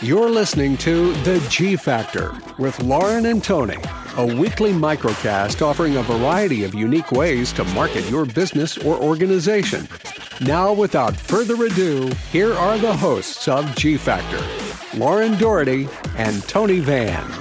You're listening to The G Factor with Lauren and Tony, a weekly microcast offering a variety of unique ways to market your business or organization. Now, without further ado, here are the hosts of G Factor Lauren Doherty and Tony Van.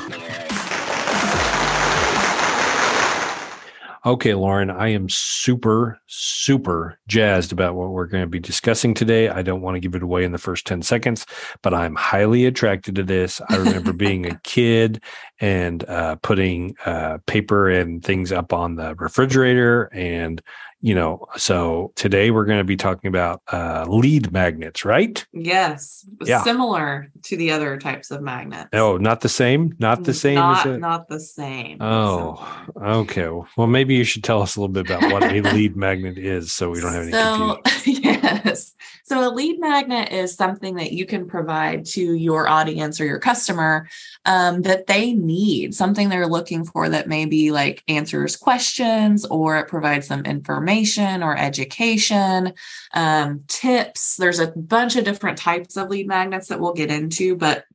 Okay, Lauren, I am super, super jazzed about what we're going to be discussing today. I don't want to give it away in the first 10 seconds, but I'm highly attracted to this. I remember being a kid and uh, putting uh, paper and things up on the refrigerator and you know, so today we're going to be talking about uh, lead magnets, right? Yes, yeah. similar to the other types of magnets. Oh, not the same. Not the same. Not, not the same. Oh, okay. Well, maybe you should tell us a little bit about what a lead magnet is, so we don't have any so, confusion. yes. So a lead magnet is something that you can provide to your audience or your customer um, that they need, something they're looking for that maybe like answers questions or it provides them information or education, um, tips. There's a bunch of different types of lead magnets that we'll get into, but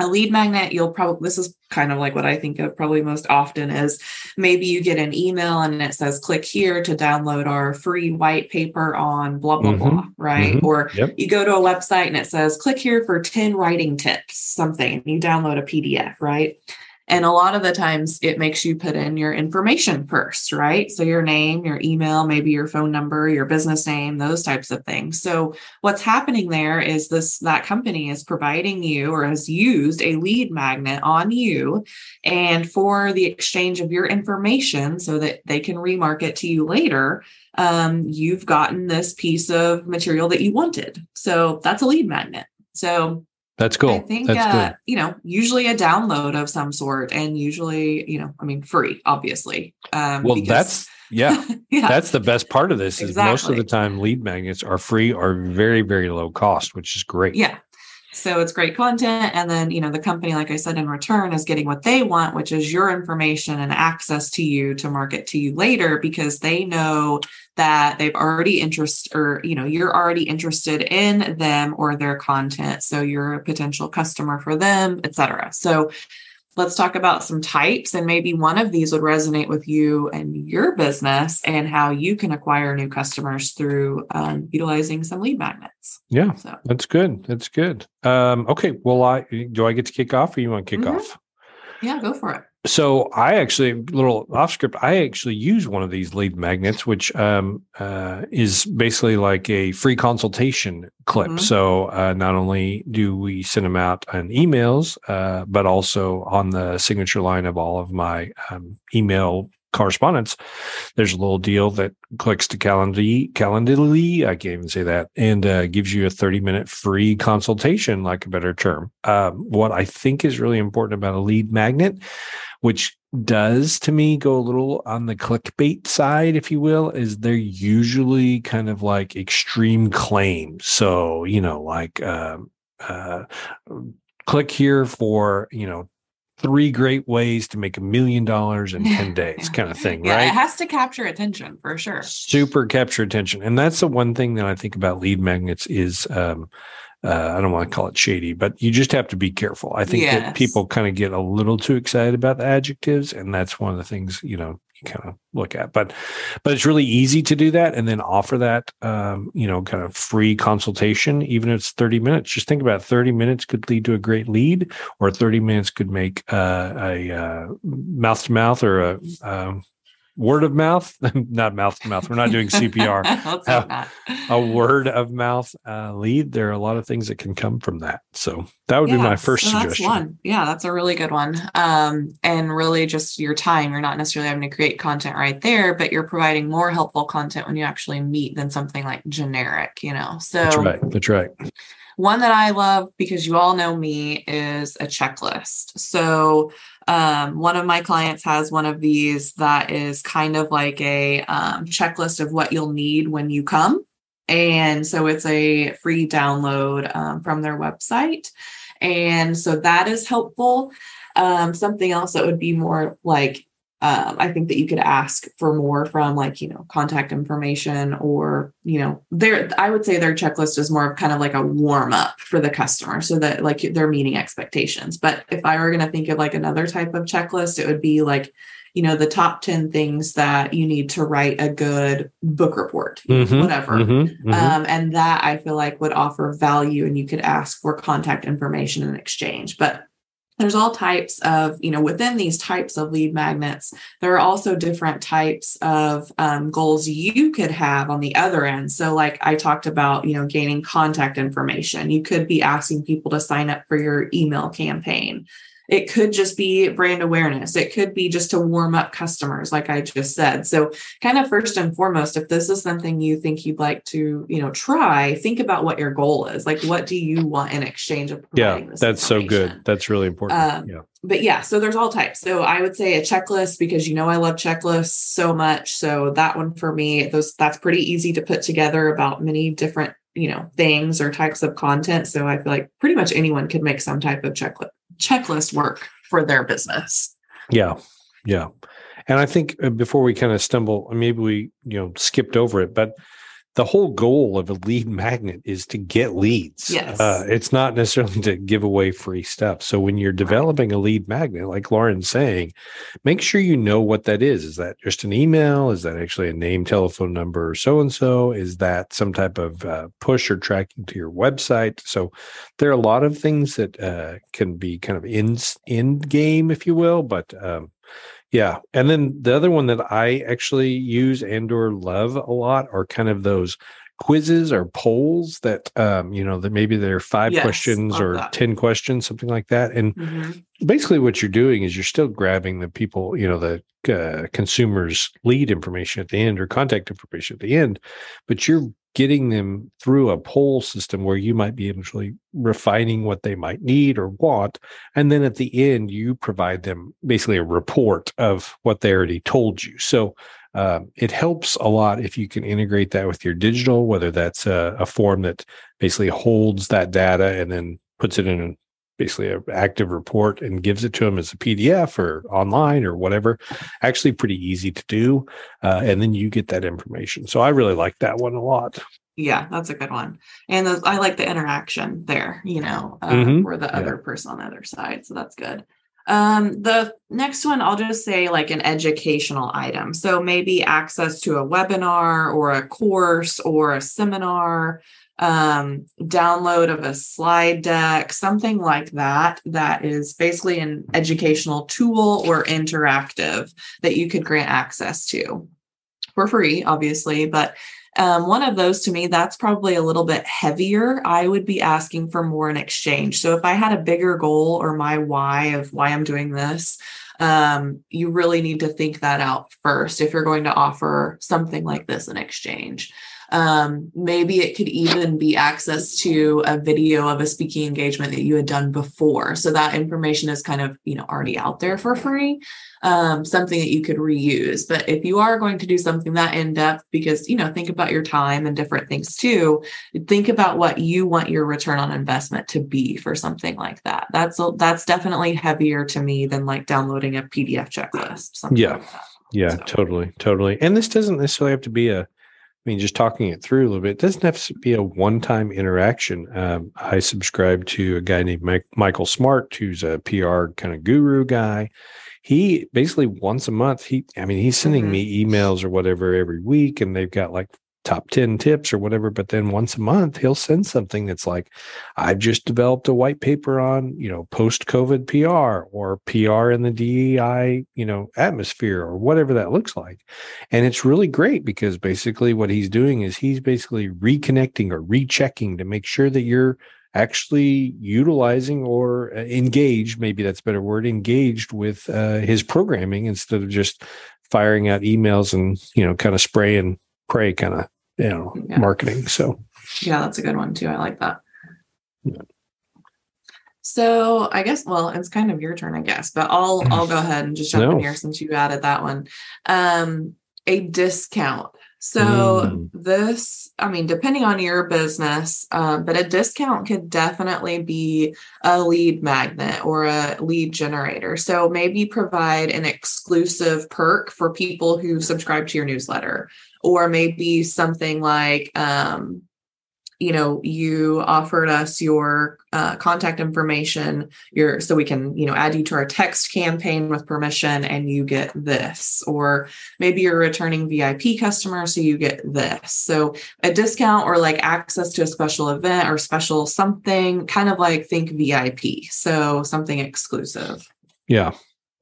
a lead magnet you'll probably this is kind of like what i think of probably most often is maybe you get an email and it says click here to download our free white paper on blah blah mm-hmm. blah right mm-hmm. or yep. you go to a website and it says click here for 10 writing tips something you download a pdf right and a lot of the times it makes you put in your information first, right? So your name, your email, maybe your phone number, your business name, those types of things. So what's happening there is this that company is providing you or has used a lead magnet on you and for the exchange of your information so that they can remarket to you later um, you've gotten this piece of material that you wanted. So that's a lead magnet. So that's cool. I think, That's uh, good. you know, usually a download of some sort and usually, you know, I mean, free, obviously. Um, well, because, that's, yeah, yeah, that's the best part of this is exactly. most of the time lead magnets are free or very, very low cost, which is great. Yeah. So it's great content. And then, you know, the company, like I said, in return is getting what they want, which is your information and access to you to market to you later because they know that they've already interest or, you know, you're already interested in them or their content. So you're a potential customer for them, etc. So let's talk about some types and maybe one of these would resonate with you and your business and how you can acquire new customers through um, utilizing some lead magnets yeah so. that's good that's good um, okay well i do i get to kick off or you want to kick mm-hmm. off yeah go for it so I actually little off script. I actually use one of these lead magnets, which um, uh, is basically like a free consultation clip. Mm-hmm. So uh, not only do we send them out on emails, uh, but also on the signature line of all of my um, email correspondence, there's a little deal that clicks to Calendly, Calendly, I can't even say that, and uh, gives you a 30 minute free consultation, like a better term. Um, what I think is really important about a lead magnet, which does to me go a little on the clickbait side, if you will, is they're usually kind of like extreme claims. So, you know, like, uh, uh, click here for, you know, three great ways to make a million dollars in 10 days kind of thing yeah, right it has to capture attention for sure super capture attention and that's the one thing that i think about lead magnets is um, uh, I don't want to call it shady, but you just have to be careful. I think yes. that people kind of get a little too excited about the adjectives, and that's one of the things you know kind of look at. But but it's really easy to do that and then offer that um, you know kind of free consultation, even if it's 30 minutes. Just think about 30 minutes could lead to a great lead, or 30 minutes could make uh, a mouth to mouth or a um, word of mouth, not mouth to mouth. We're not doing CPR. a, a, word of mouth uh, lead. There are a lot of things that can come from that. So that would yeah, be my first so suggestion. one. Yeah, that's a really good one. Um, and really just your time. You're not necessarily having to create content right there, but you're providing more helpful content when you actually meet than something like generic, you know. So that's right. That's right. One that I love because you all know me is a checklist. So um, one of my clients has one of these that is kind of like a um, checklist of what you'll need when you come. And so it's a free download um, from their website. And so that is helpful. Um, something else that would be more like um, I think that you could ask for more from like, you know, contact information or, you know, their, I would say their checklist is more of kind of like a warm up for the customer so that like they're meeting expectations. But if I were going to think of like another type of checklist, it would be like, you know, the top 10 things that you need to write a good book report, mm-hmm, whatever. Mm-hmm, mm-hmm. Um, and that I feel like would offer value and you could ask for contact information in exchange. But there's all types of you know within these types of lead magnets there are also different types of um, goals you could have on the other end. So like i talked about you know gaining contact information. You could be asking people to sign up for your email campaign it could just be brand awareness. It could be just to warm up customers, like I just said. So, kind of first and foremost, if this is something you think you'd like to, you know, try, think about what your goal is. Like, what do you want in exchange of Yeah, that's so good. That's really important. Um, yeah. But yeah, so there's all types. So I would say a checklist because you know I love checklists so much. So that one for me, those that's pretty easy to put together about many different you know things or types of content so i feel like pretty much anyone could make some type of checklist checklist work for their business. Yeah. Yeah. And I think uh, before we kind of stumble, maybe we, you know, skipped over it, but the whole goal of a lead magnet is to get leads. Yes. Uh, it's not necessarily to give away free stuff. So when you're developing a lead magnet, like Lauren's saying, make sure you know what that is. Is that just an email? Is that actually a name, telephone number, so and so? Is that some type of uh, push or tracking to your website? So there are a lot of things that uh, can be kind of in end game, if you will, but um, yeah. And then the other one that I actually use and or love a lot are kind of those quizzes or polls that um, you know that maybe they're five yes, questions or that. 10 questions something like that and mm-hmm. basically what you're doing is you're still grabbing the people you know the uh, consumers lead information at the end or contact information at the end but you're getting them through a poll system where you might be actually refining what they might need or want. And then at the end, you provide them basically a report of what they already told you. So um, it helps a lot if you can integrate that with your digital, whether that's a, a form that basically holds that data and then puts it in basically an active report and gives it to them as a PDF or online or whatever. Actually, pretty easy to do. Uh, and then you get that information. So I really like that one a lot. Yeah, that's a good one. And the, I like the interaction there, you know, uh, mm-hmm. for the other yeah. person on the other side. So that's good. Um, the next one, I'll just say like an educational item. So maybe access to a webinar or a course or a seminar um, download of a slide deck, something like that, that is basically an educational tool or interactive that you could grant access to for free, obviously. But um, one of those to me, that's probably a little bit heavier. I would be asking for more in exchange. So if I had a bigger goal or my why of why I'm doing this, um, you really need to think that out first if you're going to offer something like this in exchange. Um, maybe it could even be access to a video of a speaking engagement that you had done before. So that information is kind of, you know, already out there for free, um, something that you could reuse. But if you are going to do something that in depth, because, you know, think about your time and different things too, think about what you want your return on investment to be for something like that. That's, that's definitely heavier to me than like downloading a PDF checklist. Yeah. Like yeah, so. totally. Totally. And this doesn't necessarily have to be a, mean, just talking it through a little bit, it doesn't have to be a one time interaction. Um, I subscribe to a guy named Mike, Michael Smart, who's a PR kind of guru guy. He basically once a month, he, I mean, he's sending mm-hmm. me emails or whatever every week, and they've got like top 10 tips or whatever but then once a month he'll send something that's like i've just developed a white paper on you know post covid pr or pr in the dei you know atmosphere or whatever that looks like. And it's really great because basically what he's doing is he's basically reconnecting or rechecking to make sure that you're actually utilizing or uh, engaged maybe that's a better word engaged with uh, his programming instead of just firing out emails and you know kind of spraying pray kind of you know yeah. marketing. So yeah, that's a good one too. I like that. Yeah. So I guess well, it's kind of your turn, I guess, but I'll I'll go ahead and just jump no. in here since you added that one. Um, a discount. So Mm. this, I mean, depending on your business, um, but a discount could definitely be a lead magnet or a lead generator. So maybe provide an exclusive perk for people who subscribe to your newsletter, or maybe something like, um, you know, you offered us your uh, contact information, your so we can, you know, add you to our text campaign with permission, and you get this, or maybe you're a returning VIP customer, so you get this. So a discount or like access to a special event or special something, kind of like think VIP. So something exclusive. Yeah.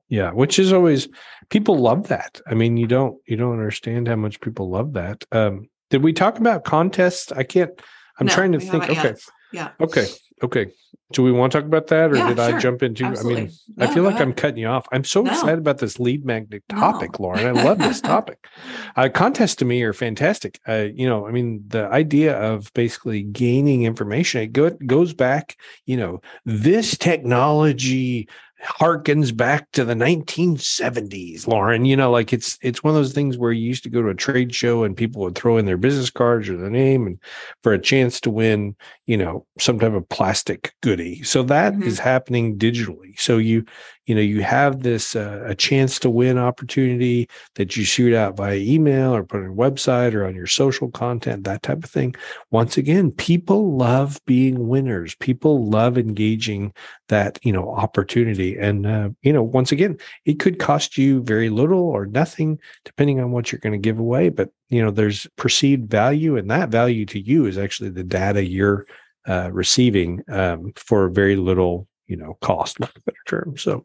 Yeah. Which is always people love that. I mean, you don't you don't understand how much people love that. Um, did we talk about contests? I can't I'm No, trying to think. Okay. yet. Yeah. Okay. Okay. Do we want to talk about that or Yeah, did I jump into I Absolutely. mean, I feel like I'm cutting you off. I'm so No. excited about this lead magnet No. topic, Lauren. I love this topic. Uh, contests to me are fantastic. Uh, you know, I mean, the idea of basically gaining information, it go, goes back, you know, this technology harkens back to the 1970s lauren. You know like it's it's one of those things where you used to go to a trade show and people would throw in their business cards or their name and for a chance to win you know some type of plastic goodie. So that is Mhm. happening digitally. So you you know you have this uh, a chance to win opportunity that you shoot out via email or put on your website or on your social content that type of thing. Once again people love being winners. People love engaging that you know opportunity. And uh, you know once again it could cost you very little or nothing depending on what you're going to give away. But you know there's perceived value and that value to you is actually the data you're uh, receiving um, for very little you know cost like a better term. So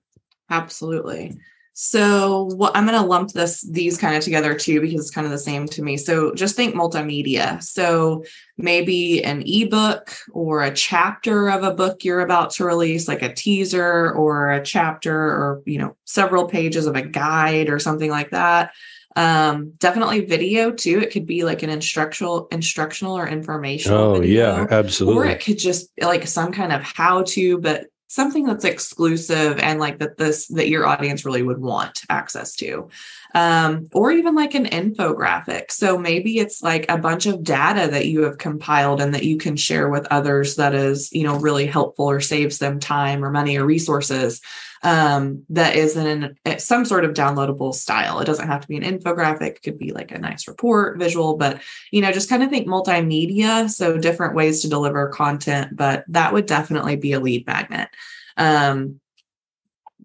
Absolutely. So what I'm going to lump this these kind of together too because it's kind of the same to me. So just think multimedia. So maybe an ebook or a chapter of a book you're about to release like a teaser or a chapter or you know several pages of a guide or something like that. Um definitely video too. It could be like an instructional instructional or informational oh yeah video or it could just like some kind of how to but something that's exclusive and like that this that your audience really would want access to. Um, or even like an infographic. So maybe it's like a bunch of data that you have compiled and that you can share with others that is you know really helpful or saves them time or money or resources um, that is in an, some sort of downloadable style it doesn't have to be an infographic it could be like a nice report visual but you know, just kind of think multimedia. So different ways to deliver content, but that would definitely be a lead magnet. Um,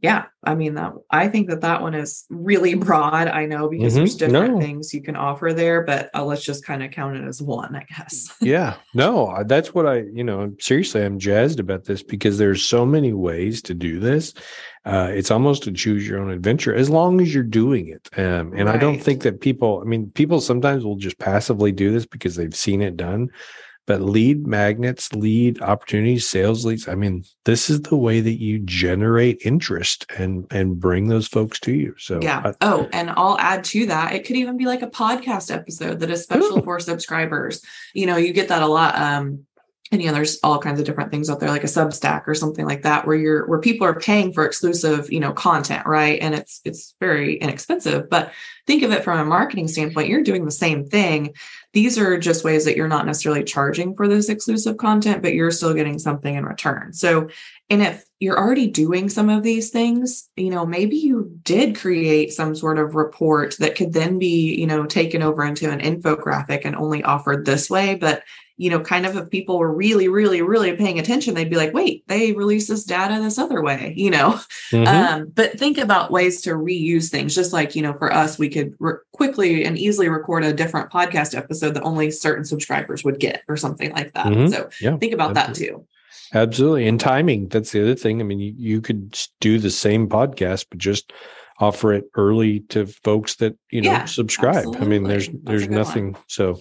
yeah, I mean that I think that that one is really broad. I know because there's Mhm. different No. things you can offer there, but uh, let's just kind of count it as one, I guess. yeah no that's what i you know seriously i'm jazzed about this because there's so many ways to do this uh, it's almost a choose your own adventure as long as you're doing it um, and i don't think that people i mean people sometimes will just passively do this because they've seen it done but lead magnets lead opportunities sales leads i mean this is the way that you generate interest and and bring those folks to you so yeah. uh, oh, and I'll add to that. It could even be like a podcast episode that is special Ooh. for subscribers. You know, you get that a lot. Um, and you know, there's all kinds of different things out there, like a Substack or something like that, where you're where people are paying for exclusive, you know, content, right? And it's it's very inexpensive. But think of it from a marketing standpoint, you're doing the same thing. These are just ways that you're not necessarily charging for this exclusive content, but you're still getting something in return. So and if you're already doing some of these things, you know, maybe you did create some sort of report that could then be, you know, taken over into an infographic and only offered this way. But, you know, kind of if people were really, really, really paying attention, they'd be like, wait, they released this data this other way, you know? mhm. Um, but think about ways to reuse things. Just like, you know, for us, we could re- quickly and easily record a different podcast episode that only certain subscribers would get or something like that. Mhm. So yeah think about that too. Absolutely. And timing, that's the other thing. I mean, you, you could do the same podcast, but just offer it early to folks that, you know, Yeah, subscribe. I mean, there's. That's there's good one. nothing. So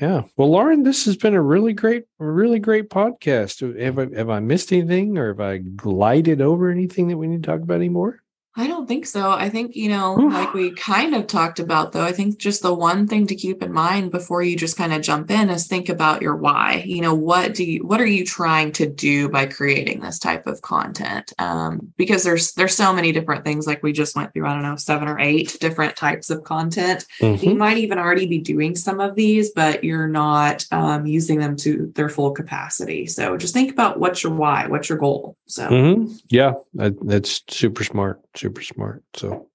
yeah. Well, Lauren, this has been a really great, really great podcast. Have I have I missed anything or have I glided over anything that we need to talk about anymore? I don't think so. I think, you know, like we kind of talked about, though, I think just the one thing to keep in mind before you just kind of jump in is think about your why. You know, what do you, what are you trying to do by creating this type of content? Um, because there's, there's so many different things like we just went through, I don't know, seven or eight different types of content. Mm-hmm. You might even already be doing some of these, but you're not um, using them to their full capacity. So just think about what's your why, what's your goal. So, mm-hmm. yeah, that's super smart. Super smart. So,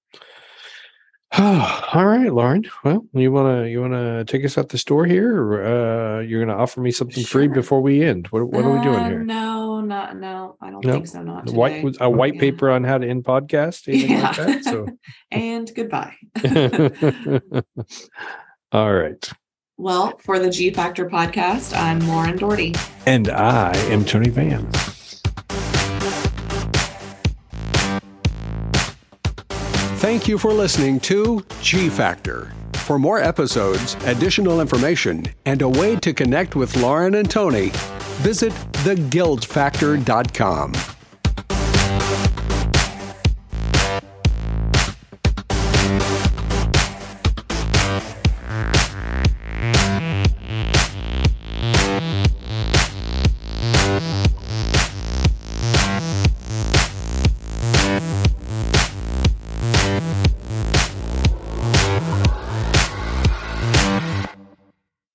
all right, Lauren. Well, you wanna you wanna take us out the store here, or uh, you're gonna offer me something sure. free before we end? What what are we doing here? Uh, no, not no. I don't no. think so. Not today. white a white yeah. paper on how to end podcast. Yeah. Like that, so. and goodbye. all right. Well, for the G Factor podcast, I'm Lauren Doherty. And I am Tony Van. Thank you for listening to G Factor. For more episodes, additional information, and a way to connect with Lauren and Tony, visit theguildfactor.com.